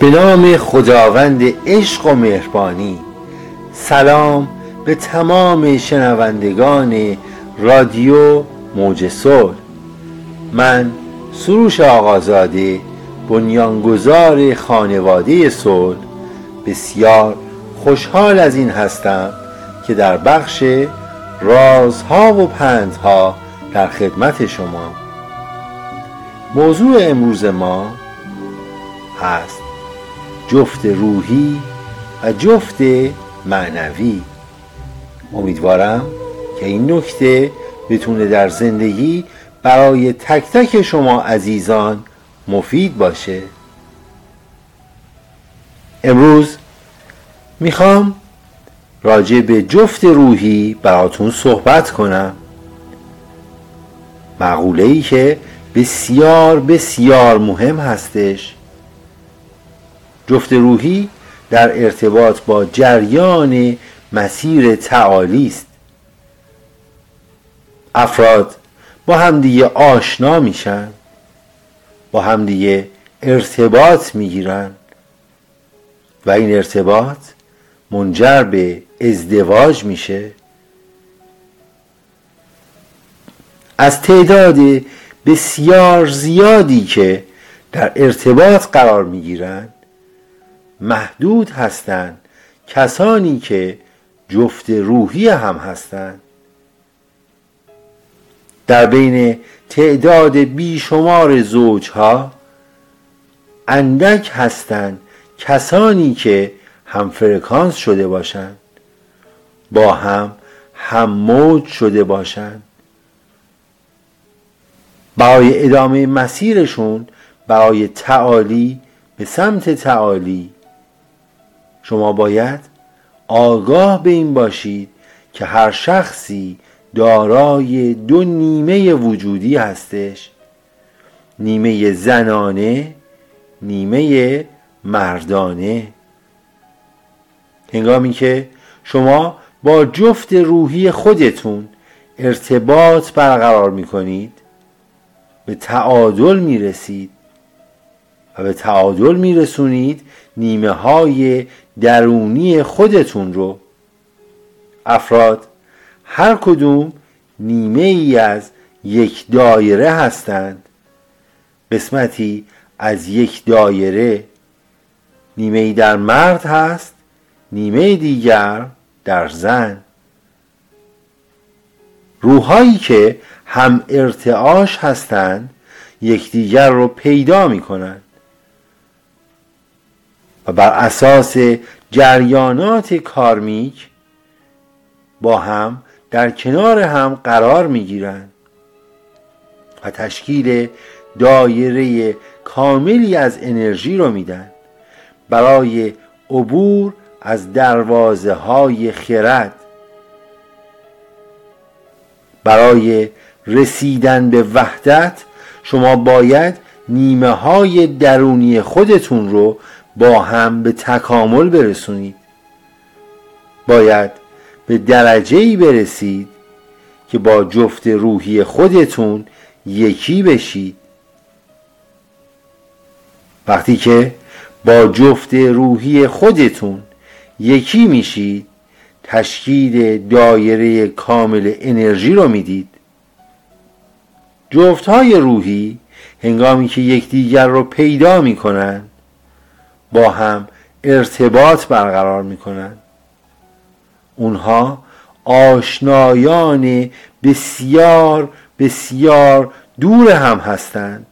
به نام خداوند عشق و مهربانی. سلام به تمام شنوندگان رادیو موج من سروش آقازاده بنیانگذار خانواده صلح. بسیار خوشحال از این هستم که در بخش رازها و پندها در خدمت شما. موضوع امروز ما هست. جفت روحی و جفت معنوی. امیدوارم که این نکته بتونه در زندگی برای تک تک شما عزیزان مفید باشه. امروز می‌خوام راجع به جفت روحی براتون صحبت کنم. مقوله که بسیار بسیار مهم هستش. جفت روحی در ارتباط با جریان مسیر تعالی است. افراد با همدیگه آشنا میشن با همدیگه ارتباط می‌گیرن و این ارتباط منجر به ازدواج میشه. از تعداد بسیار زیادی که در ارتباط قرار می‌گیرند محدود هستند کسانی که جفت روحی هم هستند. در بین تعداد بیشمار زوجها اندک هستند کسانی که هم فرکانس شده باشند با هم هم موج شده باشند. برای ادامه مسیرشون برای تعالی به سمت تعالی شما باید آگاه به این باشید که هر شخصی دارای دو نیمه وجودی هستش. نیمه زنانه نیمه مردانه. هنگامی که شما با جفت روحی خودتون ارتباط برقرار می کنید به تعادل می رسید و به تعادل می رسونید نیمه های درونی خودتون رو. افراد هر کدوم نیمه ای از یک دایره هستند. قسمتی از یک دایره. نیمه ای در مرد هست نیمه دیگر در زن. روحایی که هم ارتعاش هستند یکدیگر رو پیدا می کنند بر اساس جریانات کارمیک با هم در کنار هم قرار می گیرند و تشکیل دایره کاملی از انرژی رو میدن برای عبور از دروازه های خرد برای رسیدن به وحدت شما باید نیمه های درونی خودتون رو با هم به تکامل برسونید. باید به درجه ای برسید که با جفت روحی خودتون یکی بشید. وقتی که با جفت روحی خودتون یکی میشید تشکیل دایره کامل انرژی رو می‌دید. جفت های روحی هنگامی که یکدیگر رو پیدا می‌کنن با هم ارتباط برقرار می‌کنن. اونها آشنایان بسیار بسیار دور هم هستند.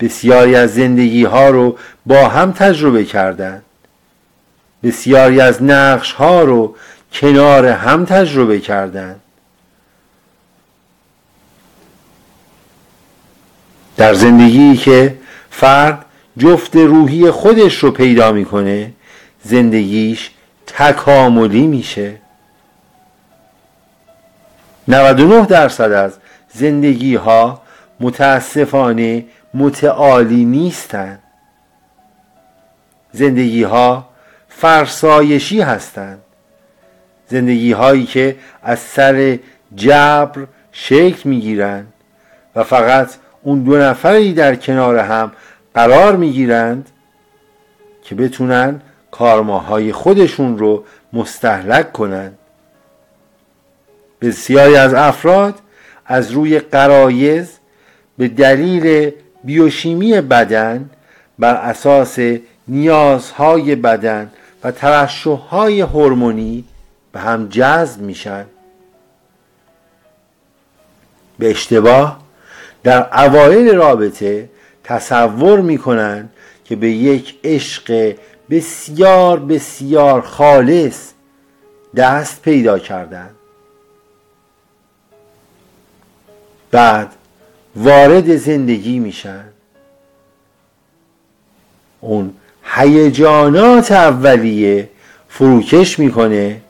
بسیاری از زندگی ها رو با هم تجربه کردند. بسیاری از نقش ها رو کنار هم تجربه کردند. در زندگی که فرد جفت روحی خودش رو پیدا می‌کنه زندگیش تکاملی میشه. 99 درصد از زندگی ها متاسفانه متعالی نیستند زندگی ها فرسایشی هستند زندگی هایی که از سر جبر شکل می‌گیرند و فقط اون دو نفری در کنار هم قرار می‌گیرند که بتونن کارماهای خودشون رو مستحلک کنن. بسیاری از افراد از روی قرایز به دلیل بیوشیمی بدن بر اساس نیازهای بدن و ترشحهای هورمونی به هم جذب میشن. به اشتباه در اوایل رابطه تصور می‌کنن که به یک عشق بسیار بسیار خالص دست پیدا کردن. بعد وارد زندگی میشن. اون هیجانات اولیه فروکش می‌کنه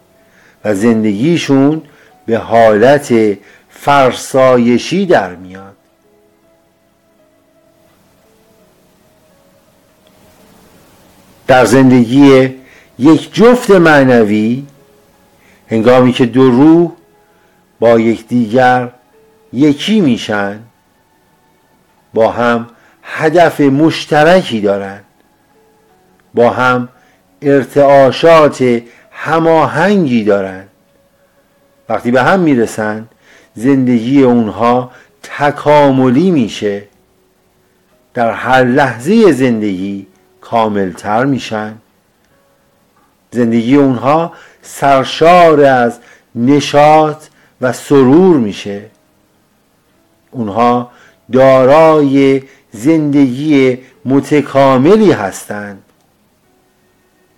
و زندگیشون به حالت فرسایشی در میاد. در زندگی یک جفت معنوی هنگامی که دو روح با یکدیگر یکی میشن با هم هدف مشترکی دارند با هم ارتعاشات هماهنگی دارند وقتی به هم می‌رسن زندگی اونها تکاملی میشه. در هر لحظه زندگی کاملتر میشن. زندگی اونها سرشار از نشاط و سرور میشه. اونها دارای زندگی متکاملی هستند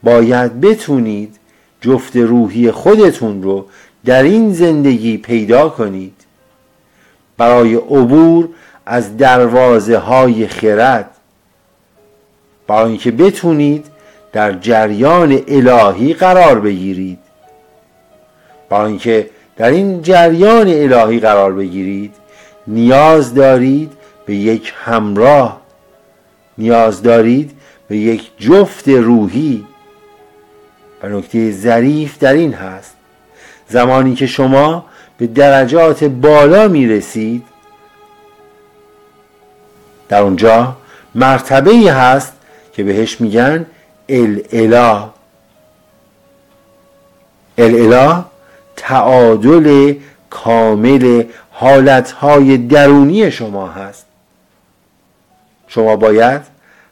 باید بتونید جفت روحی خودتون رو در این زندگی پیدا کنید. برای عبور از دروازه های خرد برای اینکه بتونید در جریان الهی قرار بگیرید. برای اینکه در این جریان الهی قرار بگیرید نیاز دارید به یک همراه نیاز دارید به یک جفت روحی. و نکته ظریف در این هست زمانی که شما به درجات بالا می رسید در اونجا مرتبه هست که بهش میگن الالا الالا تعادل کامل حالتهای درونی شما هست. شما باید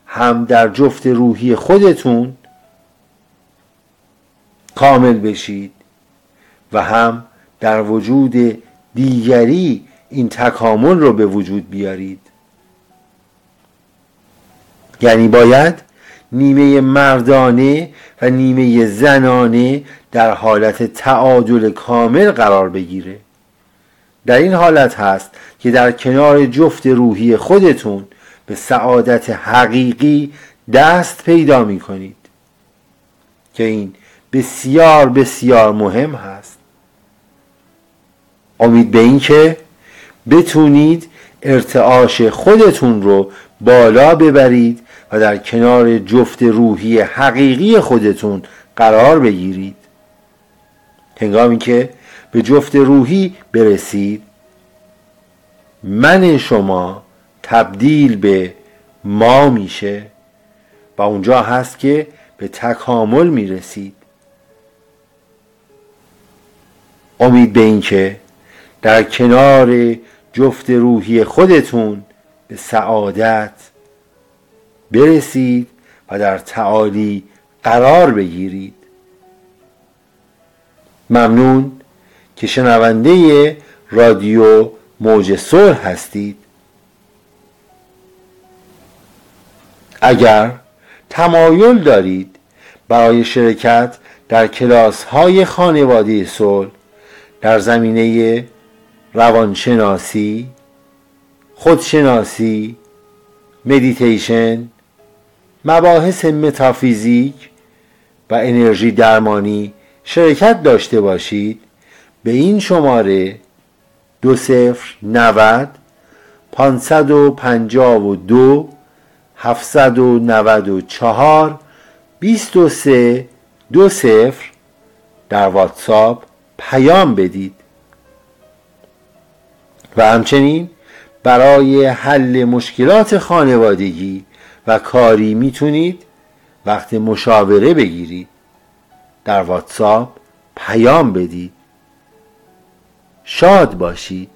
هم در جفت روحی خودتون کامل بشید و هم در وجود دیگری این تکامل رو به وجود بیارید. یعنی باید نیمه مردانه و نیمه زنانه در حالت تعادل کامل قرار بگیره. در این حالت هست که در کنار جفت روحی خودتون به سعادت حقیقی دست پیدا می کنید که این بسیار بسیار مهم هست. امید به این که بتونید ارتعاش خودتون رو بالا ببرید و در کنار جفت روحی حقیقی خودتون قرار بگیرید. هنگامی که به جفت روحی برسید من شما تبدیل به ما میشه و اونجا هست که به تکامل می‌رسید. امید به این که در کنار جفت روحی خودتون به سعادت برسید و در تعالی قرار بگیرید. ممنون که شنونده رادیو موج صلح هستید. اگر تمایل دارید برای شرکت در کلاس های خانواده صلح در زمینه روانشناسی خودشناسی مدیتیشن مباحث متافیزیک و انرژی درمانی شرکت داشته باشید. به این شماره دو صفر نود پانصد و پنجاه و دو هفتصد و نود و چهار بیست و سه دو صفر در واتساپ پیام بدید. و همچنین برای حل مشکلات خانوادگی و کاری می‌تونید وقت مشاوره بگیرید. در واتساپ پیام بدید. شاد باشید.